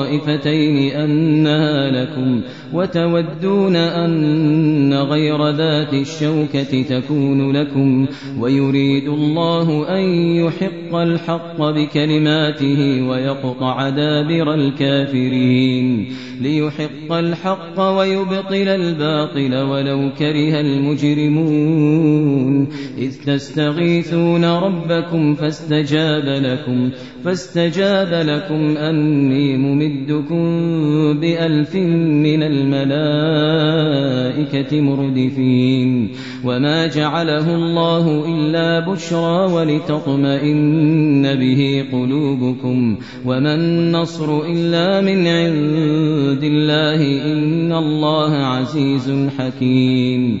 الطائفتين أنها لكم وتودون أن غير ذات الشوكة تكون لكم ويريد الله أن يحق الحق بكلماته ويقطع دابر الكافرين ليحق الحق ويبطل الباطل ولو كره المجرمون إذ تستغيثون ربكم فاستجاب لكم فاستجاب لكم أني ممدكم بألف من الملائكة مردفين وما جعله الله إلا بشرى ولتطمئن به قلوبكم وما النصر إلا من عند الله إن الله عزيز حكيم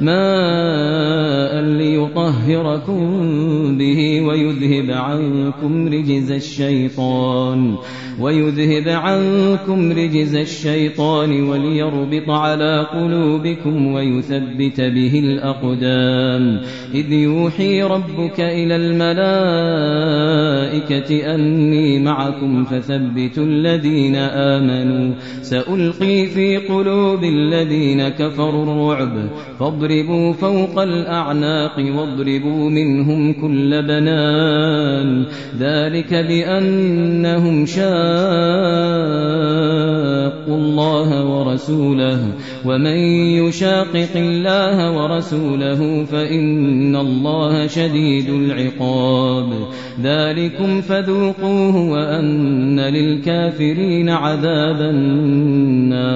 ماء ليطهركم به ويذهب عنكم رجز الشيطان ويذهب عنكم رجز الشيطان وليربط على قلوبكم ويثبت به الأقدام. إذ يوحي ربك إلى الملائكة أني معكم فثبتوا الذين آمنوا. سألقي في قلوب الذين كفروا الرعب فاضربوا فوق الأعناق واضربوا منهم كل بنان. ذلك بأنهم شاقوا الله ورسوله. ومن يشاقق الله ورسوله فإن الله شديد العقاب. ذلكم فذوقوه وأن للكافرين عذاب النار.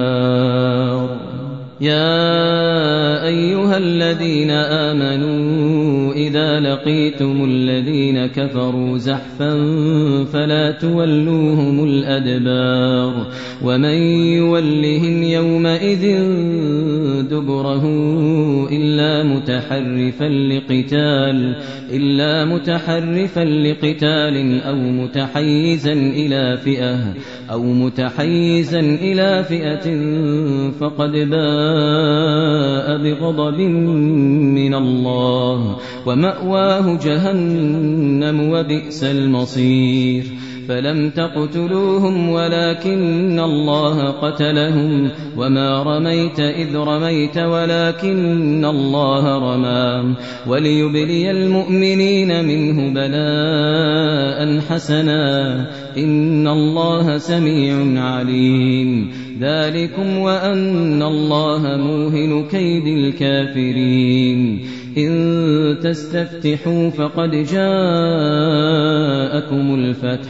يا أيها الذين آمنوا إذا لقيتم الذين كفروا زحفا فلا تولوهم الأدبار ومن يولهم يومئذ دبره إلا متحرفا لقتال إلا متحرفا لقتال أو متحيزا إلى فئة أو متحيزا إلى فئة فقد بغضب من الله ومأواه جهنم وبئس المصير. فلم تقتلوهم ولكن الله قتلهم وما رميت إذ رميت ولكن الله رمى وليبلي المؤمنين منه بلاء حسنا إن الله سميع عليم ذلكم وأن الله موهن كيد الكافرين إن تستفتحوا فقد جاءكم الفتح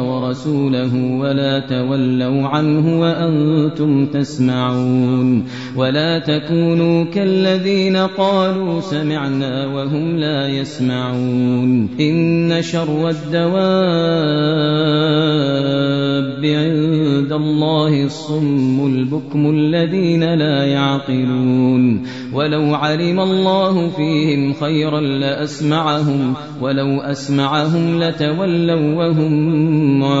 ورسوله ولا تولوا عنه وأنتم تسمعون ولا تكونوا كالذين قالوا سمعنا وهم لا يسمعون إن شر الدواب عند الله الصم البكم الذين لا يعقلون ولو علم الله فيهم خيرا لأسمعهم ولو أسمعهم لتولوا وهم معرضون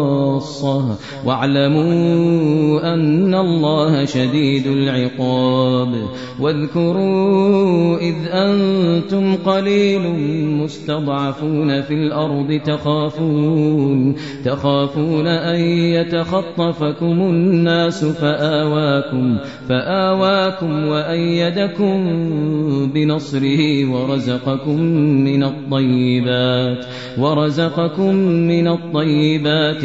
خاصة. واعلموا أن الله شديد العقاب. واذكروا إذ أنتم قليل مستضعفون في الأرض تخافون. تخافون أن يتخطفكم الناس فآواكم. فآواكم وأيدكم بنصره ورزقكم من الطيبات. ورزقكم من الطيبات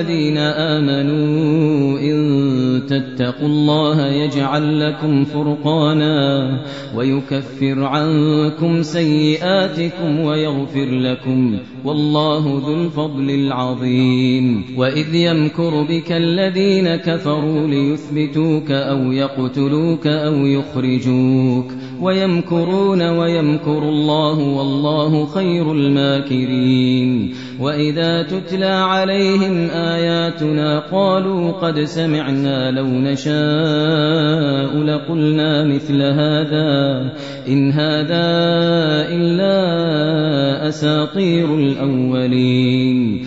الذين آمنوا تتقوا الله يجعل لكم فرقانا ويكفر عنكم سيئاتكم ويغفر لكم والله ذو الفضل العظيم. وإذ يمكر بك الذين كفروا ليثبتوك أو يقتلوك أو يخرجوك. ويمكرون ويمكر الله والله خير الماكرين. وإذا تتلى عليهم آياتنا قالوا قد سمعنا لو نشاء لقلنا مثل هذا. إن هذا إلا أساطير الأولين.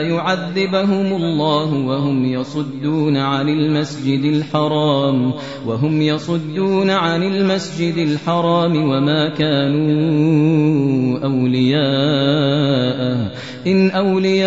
يعذبهم الله وهم يصدون عن المسجد الحرام وهم يصدون عن المسجد الحرام وما كانوا أولياءه إن أولياؤه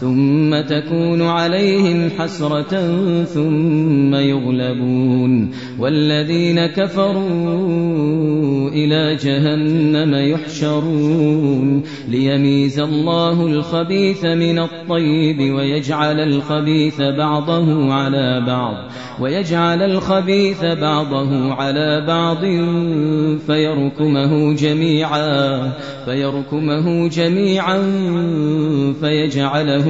ثم تكون عليهم حسرة ثم يغلبون والذين كفروا إلى جهنم يحشرون ليميز الله الخبيث من الطيب ويجعل الخبيث بعضه على بعض ويجعل الخبيث بعضه على بعض فيركمه جميعا فيركمه جميعا فيجعله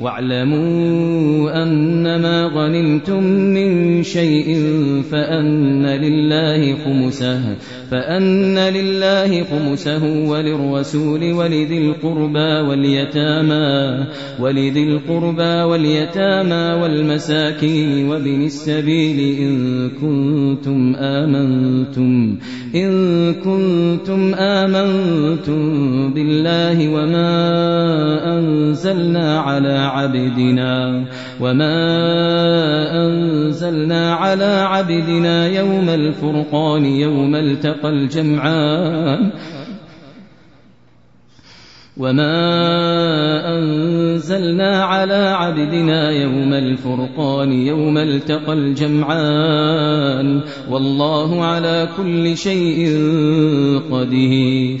واعلموا أنما غنمتم من شيء فأن لله خمسه فأن لله خمسه وللرسول ولذي القربى واليتامى ولذي القربى واليتامى والمساكين وابن السبيل إن كنتم آمنتم إن كنتم آمنتم بالله وما أنزلنا على عبدنا وما أنزلنا على عبدنا يوم الفرقان يوم التقى الجمعان وما أنزلنا على عبدنا يوم الفرقان يوم التقى الجمعان والله على كل شيء قدير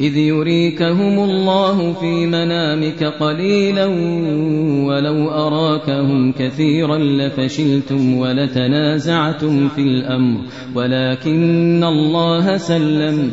إذ يريكهم الله في منامك قليلا ولو أراكهم كثيرا لفشلتم ولتنازعتم في الأمر ولكن الله سلم.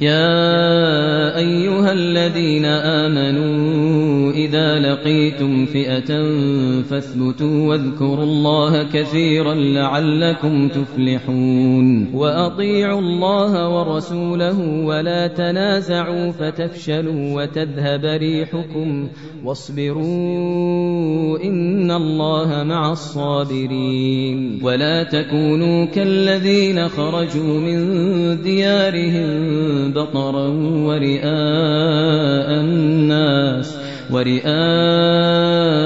يا أيها الذين آمنوا إذا لقيتم فئة فاثبتوا واذكروا الله كثيرا لعلكم تفلحون وأطيعوا الله ورسوله ولا تنازعوا فتفشلوا وتذهب ريحكم واصبروا إن الله مع الصابرين ولا تكونوا كالذين خرجوا من ديارهم بطرا ورئاء الناس ورئاء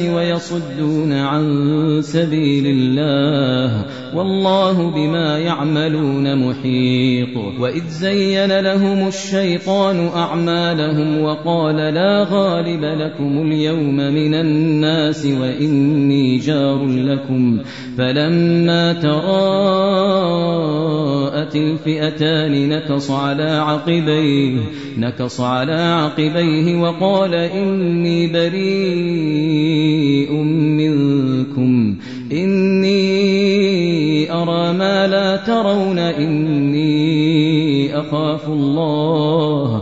الناس ويصدون عن سبيل الله والله بما يعملون محيط. وإذ زين لهم الشيطان أعمالهم وقال لا غالب لكم اليوم من الناس وإني جار لكم. فلما تراءت الفئتان نكص على عقبيه نكص على عقبيه وقال إني بريء منكم. إني أرى ما لا ترون. إني أخاف الله.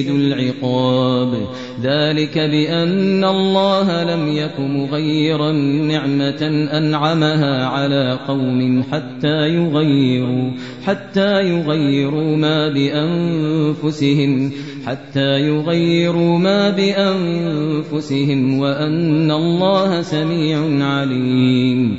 العقاب. ذلك بأن الله لم يك مغيرا نعمة أنعمها على قوم حتى يغيروا حتى يغيروا ما بأنفسهم حتى يغيروا ما بأنفسهم وأن الله سميع عليم.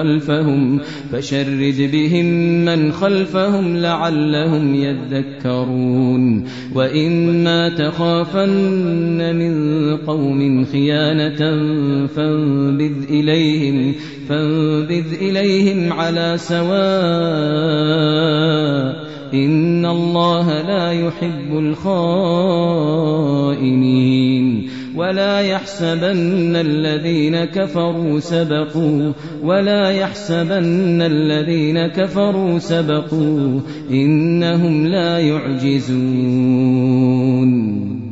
خلفهم فشرد بهم من خلفهم لعلهم يذكرون. وإما تخافن من قوم خيانة فانبذ إليهم فانبذ إليهم على سواء. إن الله لا يحب الخائنين. ولا يحسبن الذين كفروا سبقوا ولا يحسبن الذين كفروا سبقوا إنهم لا يعجزون.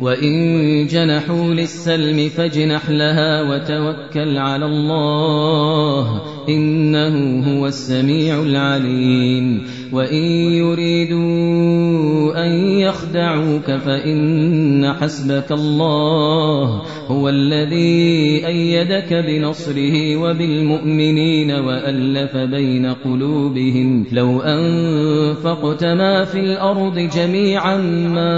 وإن جنحوا للسلم فاجنح لها وتوكل على الله إنه هو السميع العليم. وإن يريدوا أن يخدعوك فإن حسبك الله هو الذي أيدك بنصره وبالمؤمنين وألف بين قلوبهم. لو أنفقت ما في الأرض جميعا ما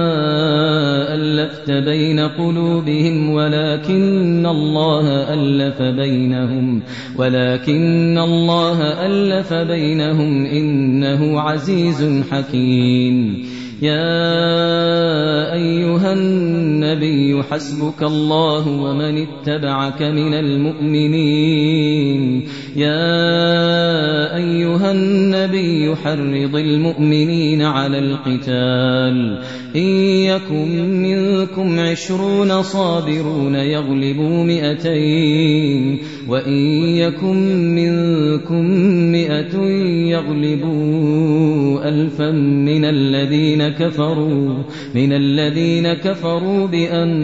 ألفت بين قلوبهم ولكن الله ألف بينهم ولكن الله ألف بينهم إنه عزيز حكيم. يا أيها حسبك الله ومن اتبعك من المؤمنين. يا أيها النبي حرض المؤمنين على القتال. إن يكن منكم عشرون صابرون يغلبوا مئتين. وإن يكن منكم مئة يغلبوا ألفا من الذين كفروا من الذين كفروا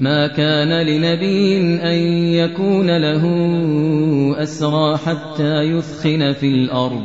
ما كان لنبي أن يكون له أسرى حتى يثخن في الأرض.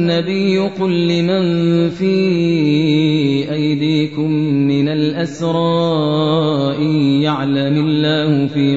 النبي قل لمن في أيديكم من الأسرى إن يعلم الله في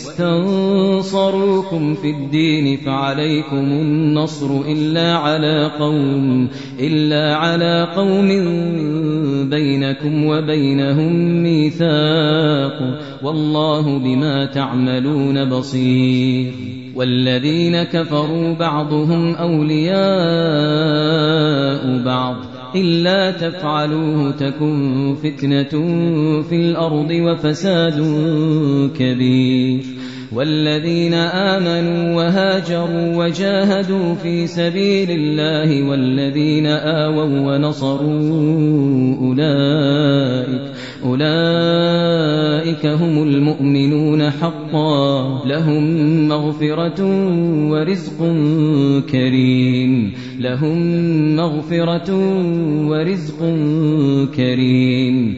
استنصروكم في الدين فعليكم النصر إلا على قوم إلا على قوم بينكم وبينهم ميثاق. والله بما تعملون بصير. والذين كفروا بعضهم أولياء بعض. إلا تفعلوه تكن فتنة في الأرض وفساد كبير. والذين آمنوا وهاجروا وجاهدوا في سبيل الله والذين آووا ونصروا أولئك أولئك هم المؤمنون حقا. لهم مغفرة ورزق كريم. لهم مغفرة ورزق كريم.